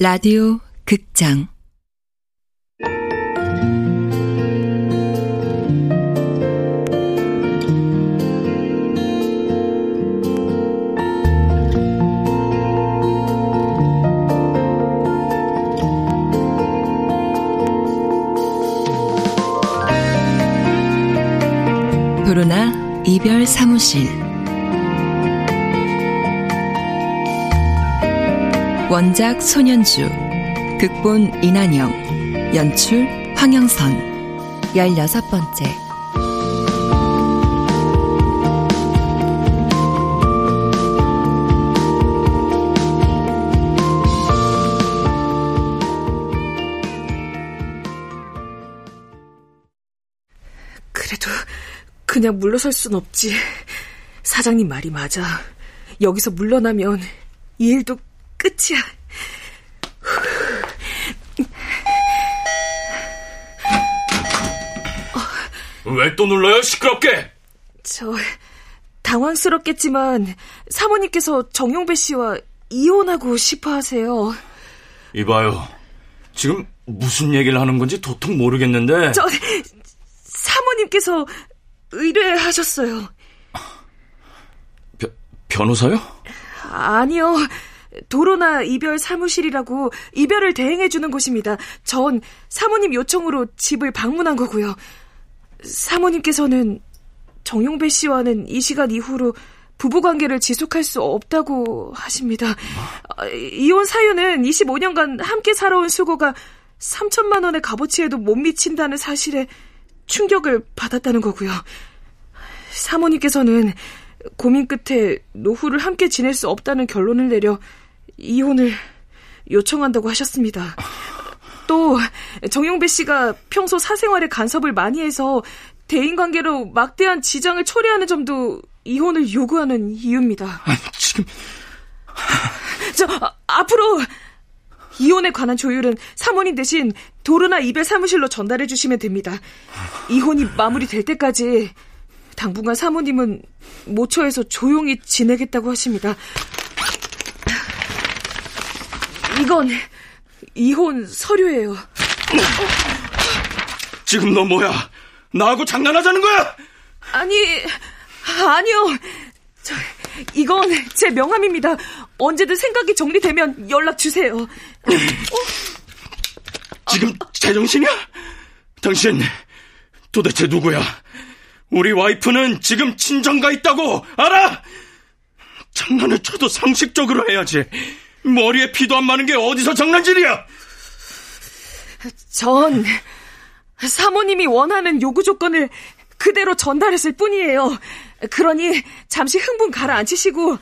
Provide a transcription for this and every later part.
라디오 극장. 도로나 이별 사무실 원작 손현주 극본 이난영 연출 황영선 열여섯 번째 그래도 그냥 물러설 순 없지. 사장님 말이 맞아. 여기서 물러나면 이 일도 끝이야. 왜또 눌러요? 시끄럽게! 저 당황스럽겠지만 사모님께서 정용배 씨와 이혼하고 싶어 하세요. 이봐요. 지금 무슨 얘기를 하는 건지 도통 모르겠는데. 저 사모님께서 의뢰하셨어요. 벼, 변호사요? 아니요. 도로나 이별 사무실이라고 이별을 대행해주는 곳입니다. 전 사모님 요청으로 집을 방문한 거고요. 사모님께서는 정용배 씨와는 이 시간 이후로 부부관계를 지속할 수 없다고 하십니다. 아, 이혼 사유는 25년간 함께 살아온 수고가 3천만 원의 값어치에도 못 미친다는 사실에 충격을 받았다는 거고요. 사모님께서는 고민 끝에 노후를 함께 지낼 수 없다는 결론을 내려 이혼을 요청한다고 하셨습니다. 또 정용배 씨가 평소 사생활에 간섭을 많이 해서 대인 관계로 막대한 지장을 초래하는 점도 이혼을 요구하는 이유입니다. 아니, 지금 저 아, 앞으로 이혼에 관한 조율은 사모님 대신 도르나 이별 사무실로 전달해 주시면 됩니다. 이혼이 마무리될 때까지 당분간 사모님은 모처에서 조용히 지내겠다고 하십니다. 이건 이혼 서류예요. 지금 너 뭐야? 나하고 장난하자는 거야? 아니, 아니요. 저, 이건 제 명함입니다. 언제든 생각이 정리되면 연락 주세요. 어? 지금 제정신이야? 당신 도대체 누구야? 우리 와이프는 지금 친정가 있다고 알아? 장난을 쳐도 상식적으로 해야지. 머리에 피도 안 마는 게 어디서 장난질이야? 전 사모님이 원하는 요구 조건을 그대로 전달했을 뿐이에요. 그러니 잠시 흥분 가라앉히시고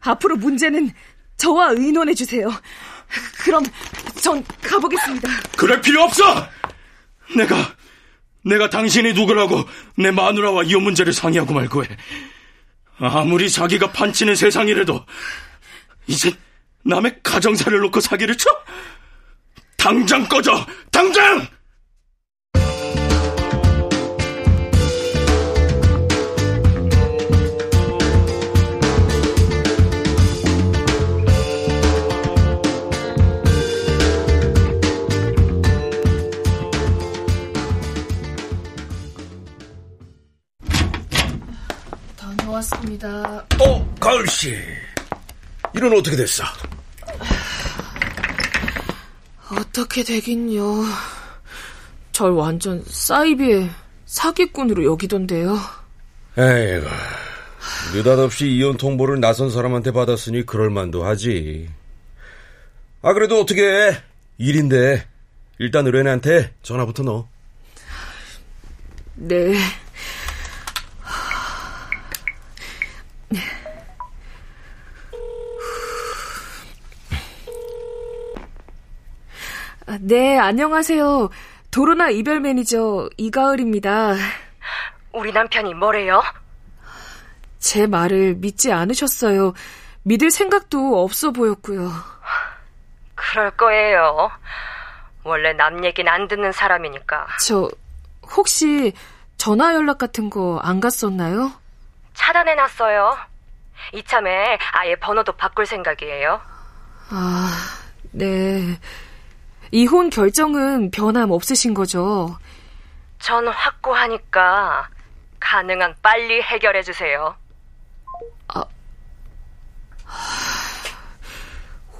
앞으로 문제는 저와 의논해 주세요. 그럼 전 가보겠습니다. 그럴 필요 없어! 내가, 내가 당신이 누구라고 내 마누라와 이혼 문제를 상의하고 말고 해. 아무리 자기가 판치는 세상이라도 이제 남의 가정사를 놓고 사기를 쳐? 당장 꺼져! 당장! 씨. 일은 어떻게 됐어? 어떻게 되긴요. 절 완전 사이비의 사기꾼으로 여기던데요. 에이구, 느닷없이 이혼 통보를 낯선 사람한테 받았으니 그럴만도 하지. 아, 그래도 어떻게 해? 일인데. 일단 의뢰인한테 전화부터 넣어. 네. 네, 안녕하세요. 도로나 이별 매니저 이가을입니다. 우리 남편이 뭐래요? 제 말을 믿지 않으셨어요. 믿을 생각도 없어 보였고요. 그럴 거예요. 원래 남 얘기는 안 듣는 사람이니까. 저 혹시 전화 연락 같은 거 안 갔었나요? 차단해 놨어요. 이참에 아예 번호도 바꿀 생각이에요. 아, 네. 이혼 결정은 변함 없으신 거죠? 전 확고하니까 가능한 빨리 해결해 주세요. 아.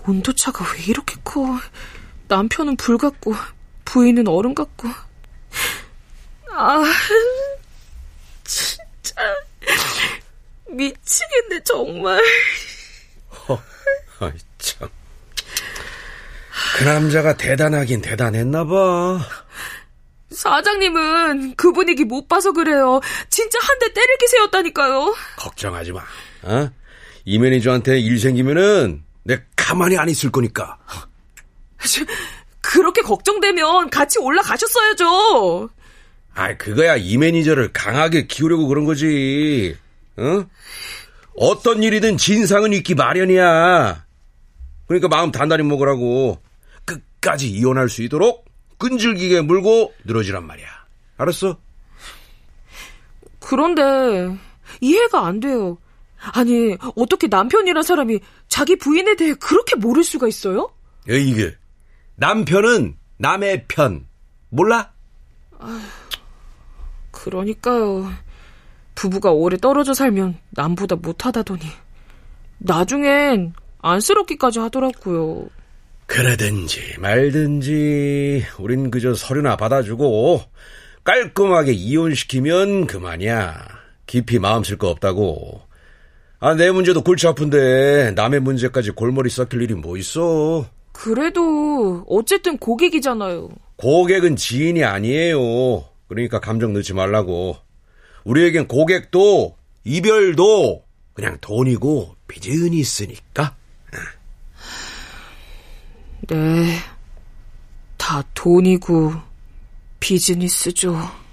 온도차가 왜 이렇게 커? 남편은 불 같고 부인은 얼음 같고. 아, 진짜 미치겠네 정말. 허, 아이 참. 그 남자가 대단하긴 대단했나 봐. 사장님은 그 분위기 못 봐서 그래요. 진짜 한 대 때릴 기세였다니까요. 걱정하지 마. 어? 이 매니저한테 일 생기면은 내 가만히 안 있을 거니까. 그렇게 걱정되면 같이 올라가셨어야죠. 아, 그거야 이 매니저를 강하게 키우려고 그런 거지. 어? 어떤 일이든 진상은 있기 마련이야. 그러니까 마음 단단히 먹으라고. 끝까지 이혼할 수 있도록 끈질기게 물고 늘어지란 말이야. 알았어? 그런데 이해가 안 돼요. 아니, 어떻게 남편이란 사람이 자기 부인에 대해 그렇게 모를 수가 있어요? 이게 남편은 남의 편. 몰라? 아, 그러니까요. 부부가 오래 떨어져 살면 남보다 못하다더니 나중엔 안쓰럽기까지 하더라고요. 그러든지 말든지 우린 그저 서류나 받아주고 깔끔하게 이혼시키면 그만이야. 깊이 마음 쓸 거 없다고. 아, 내 문제도 골치 아픈데 남의 문제까지 골머리 썩힐 일이 뭐 있어? 그래도 어쨌든 고객이잖아요. 고객은 지인이 아니에요. 그러니까 감정 넣지 말라고. 우리에겐 고객도 이별도 그냥 돈이고 있으니까. 네. 다 돈이고 비즈니스죠.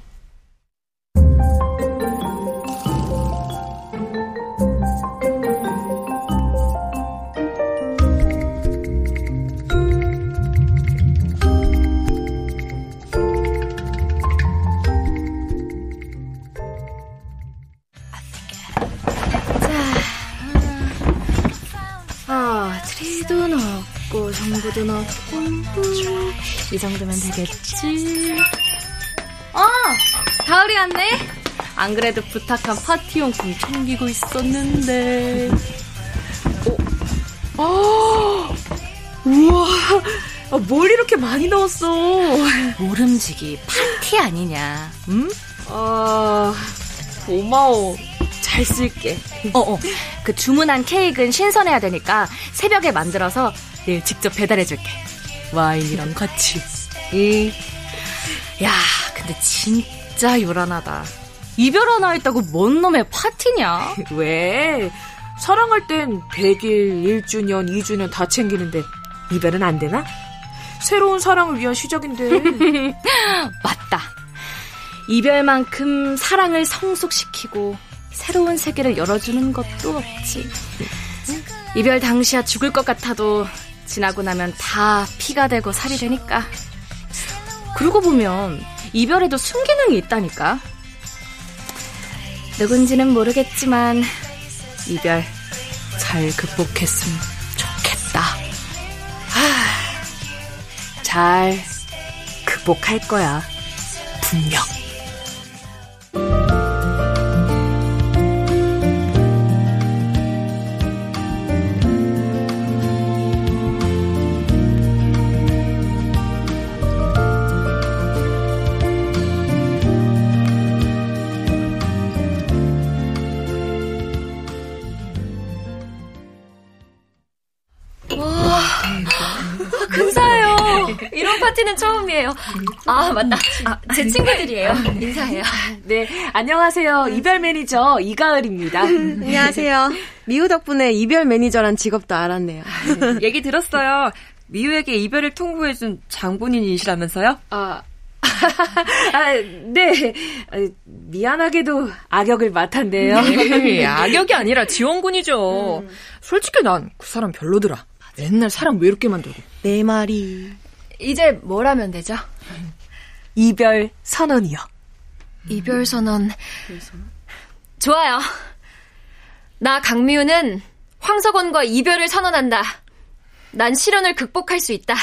정보도 넣고. 이 정도면 되겠지? 어! 가을이 왔네? 안 그래도 부탁한 파티용품 챙기고 있었는데. 어? 어! 우와! 아, 뭘 이렇게 많이 넣었어? 모름지기 파티 아니냐 응? 아 고마워. 잘 쓸게. 어어. 그 주문한 케이크는 신선해야 되니까 새벽에 만들어서 내일 직접 배달해줄게. 와인이랑 같이. 이. 야, 근데 진짜 요란하다. 이별 하나 했다고 뭔 놈의 파티냐? 왜? 사랑할 땐 100일, 1주년, 2주년 다 챙기는데 이별은 안 되나? 새로운 사랑을 위한 시작인데. 맞다. 이별만큼 사랑을 성숙시키고 새로운 세계를 열어주는 것도 없지. 이별 당시야 죽을 것 같아도 지나고 나면 다 피가 되고 살이 되니까. 그러고 보면 이별에도 순기능이 있다니까. 누군지는 모르겠지만 이별 잘 극복했으면 좋겠다. 하, 잘 극복할 거야. 분명. 파티는 처음이에요. 아, 맞다. 아, 제 친구들이에요. 인사해요. 네, 안녕하세요. 이별 매니저 이가을입니다. 안녕하세요. 미우 덕분에 이별 매니저란 직업도 알았네요. 얘기 들었어요. 미우에게 이별을 통보해준 장본인이시라면서요? 아, 아, 네. 미안하게도 악역을 맡았네요. 네, 악역이 아니라 지원군이죠. 음. 솔직히 난 그 사람 별로더라. 맨날 사람 외롭게 만들고. 내 말이. 이제 뭘 하면 되죠? 이별 선언이요. 이별 선언. 좋아요. 나 강미우는 황석원과 이별을 선언한다. 난 시련을 극복할 수 있다.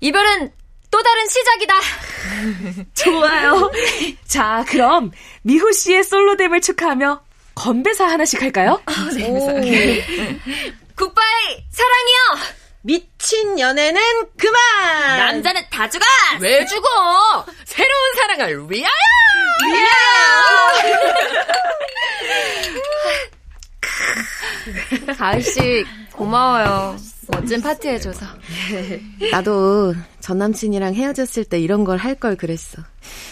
이별은 또 다른 시작이다. 좋아요. 자, 그럼 미호 씨의 솔로뎀을 축하하며 건배사 하나씩 할까요? 네. 굿바이 사랑이요. 미친 연애는 그만! 남자는 다 죽어. 왜 죽어? 새로운 사랑을 위하여! 가을 씨 고마워요. 멋진 파티 해줘서. 나도 전 남친이랑 헤어졌을 때 이런 걸 할 걸 그랬어.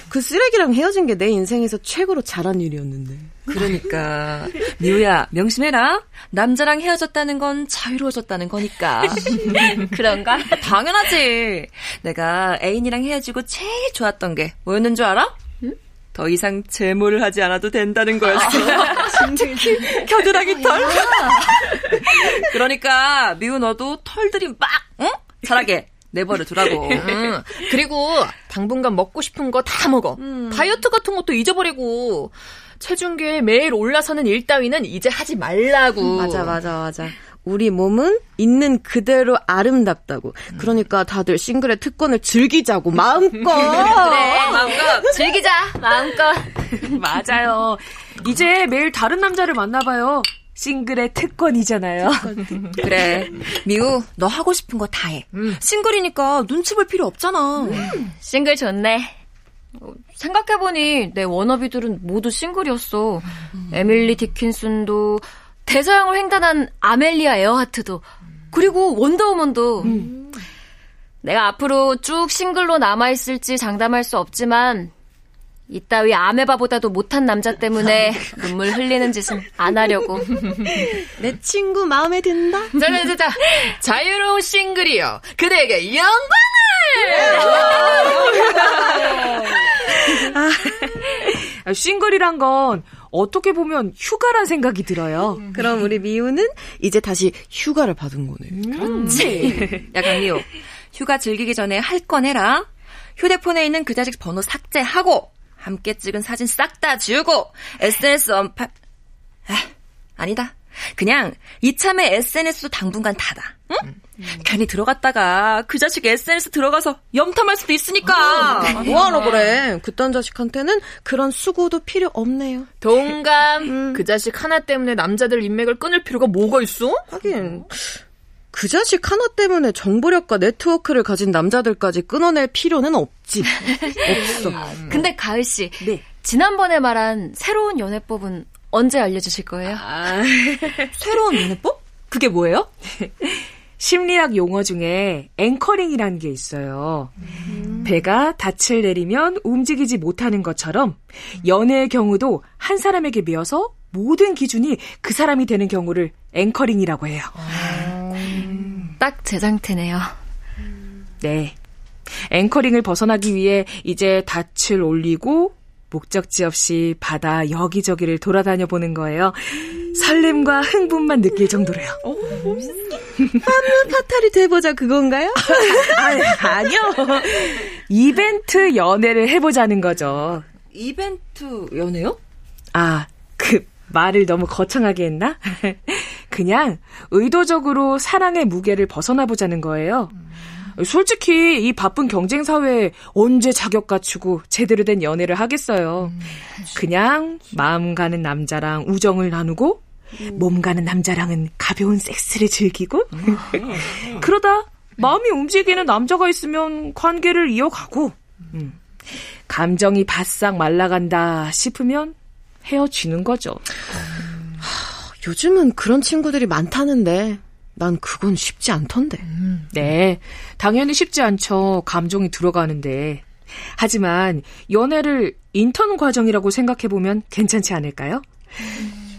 그 쓰레기랑 헤어진 게 내 인생에서 최고로 잘한 일이었는데. 그러니까 미우야 명심해라. 남자랑 헤어졌다는 건 자유로워졌다는 거니까. 그런가? 당연하지. 내가 애인이랑 헤어지고 제일 좋았던 게 뭐였는 줄 알아? 더 이상 제모를 하지 않아도 된다는 거였어. 겨드랑이 털. 그러니까 미우 너도 털들이 막 응? 자라게 내버려 두라고. 응. 그리고 당분간 먹고 싶은 거 다 먹어. 다이어트 같은 것도 잊어버리고 체중계에 매일 올라서는 일 따위는 이제 하지 말라고. 맞아, 맞아, 맞아. 우리 몸은 있는 그대로 아름답다고. 그러니까 다들 싱글의 특권을 즐기자고, 마음껏! 그래 마음껏 즐기자 마음껏. 맞아요. 이제 매일 다른 남자를 만나봐요. 싱글의 특권이잖아요. 그래 미우 너 하고 싶은 거 다 해. 싱글이니까 눈치 볼 필요 없잖아. 싱글 좋네. 어, 생각해보니 내 wannabe들은 모두 싱글이었어. 에밀리 디킨슨도 대서양을 횡단한 아멜리아 에어하트도 그리고 원더우먼도 내가 앞으로 쭉 싱글로 남아있을지 장담할 수 없지만 이따위 아메바보다도 못한 남자 때문에 눈물 흘리는 짓은 안 하려고. 내 친구 마음에 든다? 자자자자 자유로운 싱글이요. 그대에게 영광을. 아, 싱글이란 건 어떻게 보면 휴가란 생각이 들어요. 그럼 우리 미우는 이제 다시 휴가를 받은 거네. 야 강미호 휴가 즐기기 전에 할 건 해라. 휴대폰에 있는 그 자식 번호 삭제하고 함께 찍은 사진 싹 다 지우고 SNS 언팔 아, 아니다. 그냥 이참에 SNS도 당분간 닫아. 응? 괜히 들어갔다가 그 자식 SNS 들어가서 염탐할 수도 있으니까. 뭐하러 그래? 그딴 자식한테는 그런 수고도 필요 없네요. 동감. 그 자식 하나 때문에 남자들 인맥을 끊을 필요가 뭐가 있어? 하긴 그 자식 하나 때문에 정보력과 네트워크를 가진 남자들까지 끊어낼 필요는 없지. 없어. 근데 가을 씨, 지난번에 말한 새로운 연애법은 언제 알려주실 거예요? 새로운 연애법? 그게 뭐예요? 심리학 용어 중에 anchoring이라는 게 있어요. 배가 닻을 내리면 움직이지 못하는 것처럼 연애의 경우도 한 사람에게 매여서 모든 기준이 그 사람이 되는 경우를 anchoring이라고 해요. 딱제 상태네요. 네. 앵커링을 벗어나기 위해 이제 닻을 올리고 목적지 없이 바다 여기저기를 돌아다녀 보는 거예요. 설렘과 흥분만 느낄 정도로요. 파탈이 돼보자 그건가요? 아니, 아니요. 이벤트 연애를 해보자는 거죠. 이벤트 연애요? 아, 그 말을 너무 거창하게 했나? 그냥 의도적으로 사랑의 무게를 벗어나 보자는 거예요. 솔직히 이 바쁜 경쟁 사회에 언제 자격 갖추고 제대로 된 연애를 하겠어요. 그냥 마음 가는 남자랑 우정을 나누고 몸 가는 남자랑은 가벼운 섹스를 즐기고 그러다 마음이 움직이는 남자가 있으면 관계를 이어가고 음. 감정이 바싹 말라간다 싶으면 헤어지는 거죠. 요즘은 그런 친구들이 많다는데 난 그건 쉽지 않던데. 네, 당연히 쉽지 않죠. 감정이 들어가는데. 하지만 연애를 인턴 과정이라고 생각해보면 괜찮지 않을까요?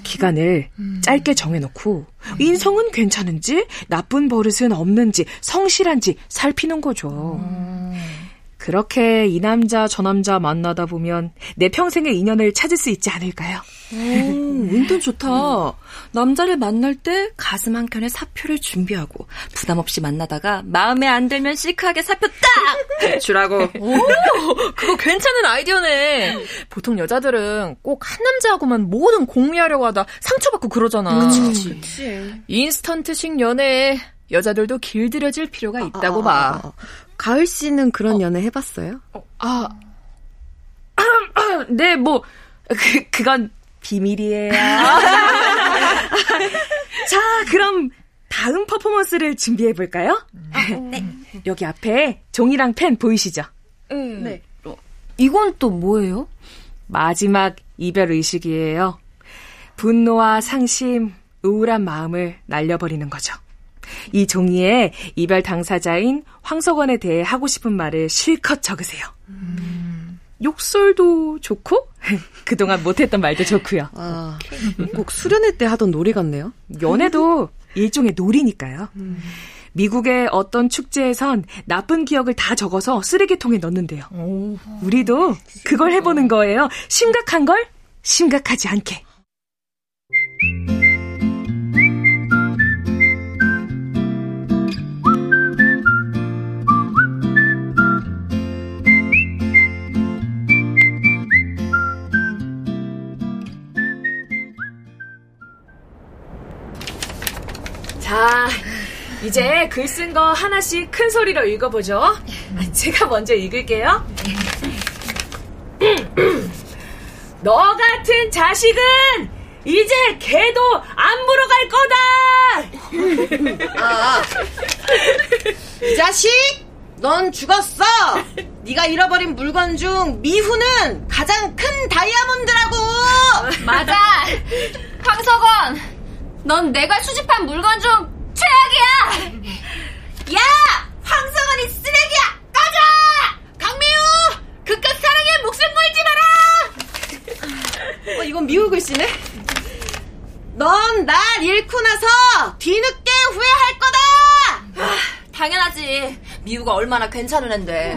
기간을 짧게 정해놓고 인성은 괜찮은지 나쁜 버릇은 없는지 성실한지 살피는 거죠. 그렇게 이 남자 저 남자 만나다 보면 내 평생의 인연을 찾을 수 있지 않을까요? 오, 운동 좋다. 남자를 만날 때 가슴 한 켠에 사표를 준비하고 부담 없이 만나다가 마음에 안 들면 시크하게 사표 딱 주라고. 오, 그거 괜찮은 아이디어네. 보통 여자들은 꼭 한 남자하고만 뭐든 공유하려고 하다 상처받고 그러잖아. 그치, 그치. 인스턴트식 연애에 여자들도 길들여질 필요가 있다고 아, 봐. 아, 아, 가을 씨는 그런 연애 해봤어요? 아, 네, 뭐, 그, 그건 비밀이에요. 자, 그럼 다음 퍼포먼스를 준비해 볼까요? 네. 여기 앞에 종이랑 펜 보이시죠? 네. 이건 또 뭐예요? 마지막 이별 의식이에요. 분노와 상심, 우울한 마음을 날려버리는 거죠. 이 종이에 이별 당사자인 황석원에 대해 하고 싶은 말을 실컷 적으세요. 욕설도 좋고, 그동안 못했던 말도 좋고요. 아, 꼭 수련회 때 하던 놀이 같네요. 연애도 일종의 놀이니까요. 미국의 어떤 축제에선 나쁜 기억을 다 적어서 쓰레기통에 넣는데요. 우리도 그걸 해보는 거예요. 심각한 걸 심각하지 않게. 이제 글 쓴 거 하나씩 큰 소리로 읽어보죠. 제가 먼저 읽을게요. 너 같은 자식은 이제 개도 안 물어갈 거다. 아, 이 자식, 넌 죽었어. 네가 잃어버린 물건 중 미후는 가장 큰 다이아몬드라고. 맞아. 황석원, 넌 내가 수집한 물건 중. 야, 황성원이 쓰레기야. 꺼져. 강미우, 그깟 사랑에 목숨 걸지 마라. 어, 이건 미우 글씨네. 넌 날 잃고 나서 뒤늦게 후회할 거다. 당연하지. 미우가 얼마나 괜찮은 앤데.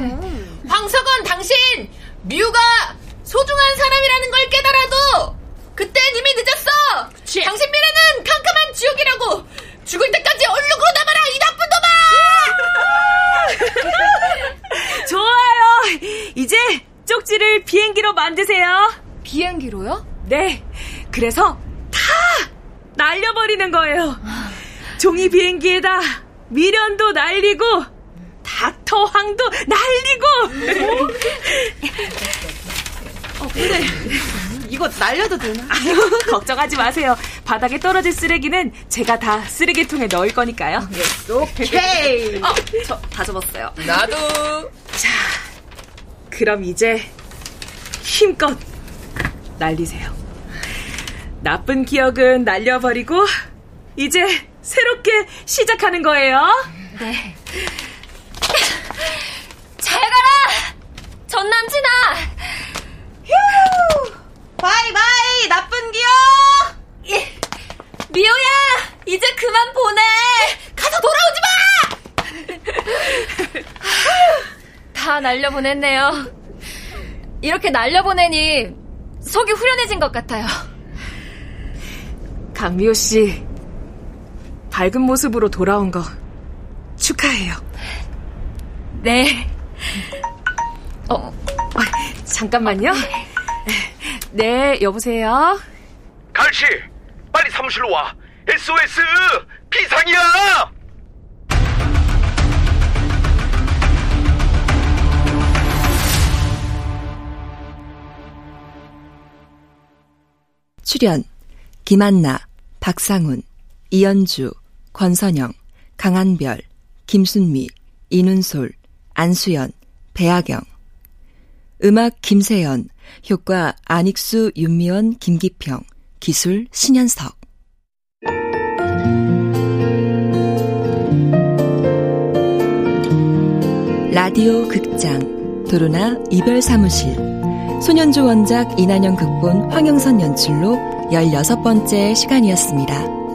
황석원, 당신 미우가 소중한 사람이라는 걸 깨달아도 그땐 이미 늦었어. 당신 미래는 캄캄한 지옥이라고. 죽을 때까지 얼룩으로 남아라. 좋아요. 이제 쪽지를 비행기로 만드세요. 비행기로요? 네. 그래서 다 날려버리는 거예요. 종이 비행기에다 미련도 날리고 닥터 황도 날리고. 어, 근데 이거 날려도 되나? 걱정하지 마세요. 바닥에 떨어질 쓰레기는 제가 다 쓰레기통에 넣을 거니까요. 오케이. 어, 저다 접었어요. 나도. 그럼 이제 힘껏 날리세요. 나쁜 기억은 날려버리고 이제 새롭게 시작하는 거예요. 잘 가라! 전 남친아! 바이바이 나쁜 기억. 미호야! 이제 그만 보내! 가서 돌아오지 마! 다 날려보냈네요. 이렇게 날려보내니 속이 후련해진 것 같아요. 강미호 씨, 밝은 모습으로 돌아온 거 축하해요. 네. 어, 잠깐만요. 네, 여보세요? 갈씨, 빨리 사무실로 와. SOS! 비상이야! 출연 김한나, 박상훈, 이연주, 권선영, 강한별, 김순미, 이눈솔, 안수연, 배아경 음악 김세연, 효과 안익수, 윤미원, 김기평, 기술 신현석 라디오 극장 도로나 이별 사무실 소년주 원작 이난영 극본 황영선 연출로 16번째 시간이었습니다.